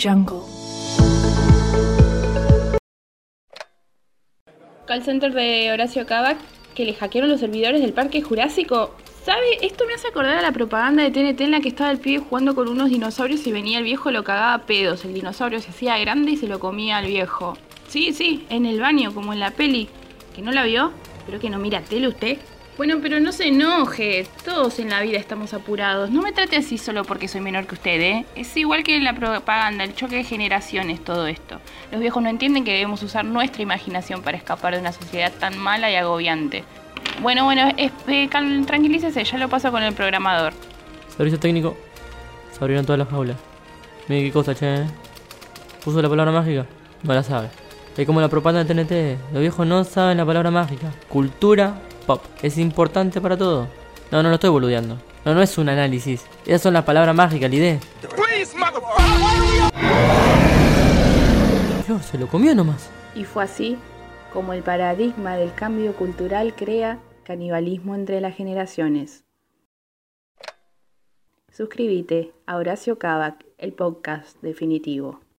Jungle. Call center de Horacio Kavak que le hackearon los servidores del Parque Jurásico. ¿Sabe? Esto me hace acordar a la propaganda de TNT en la que estaba el pibe jugando con unos dinosaurios y venía el viejo, lo cagaba a pedos. El dinosaurio se hacía grande y se lo comía al viejo. Sí, sí, en el baño, como en la peli. ¿Que no la vio? ¿Pero que no mira tele usted? Bueno, pero no se enoje. Todos en la vida estamos apurados. No me trate así solo porque soy menor que usted, ¿eh? Es igual que la propaganda, el choque de generaciones, todo esto. Los viejos no entienden que debemos usar nuestra imaginación para escapar de una sociedad tan mala y agobiante. Bueno, bueno, eh, tranquilícese, ya lo paso con el programador. Servicio técnico. Se abrieron todas las jaulas. Mire qué cosa, che. ¿eh? Puso la palabra mágica. No la sabe. Es como la propaganda de TNT. Los viejos no saben la palabra mágica. Cultura pop. Es importante para todo. No, no lo estoy boludeando. No, no es un análisis. Esas son las palabras mágicas, la idea. Flor, se lo comió nomás. Y fue así como el paradigma del cambio cultural crea canibalismo entre las generaciones. Suscríbete a Horacio Kavak, el podcast definitivo.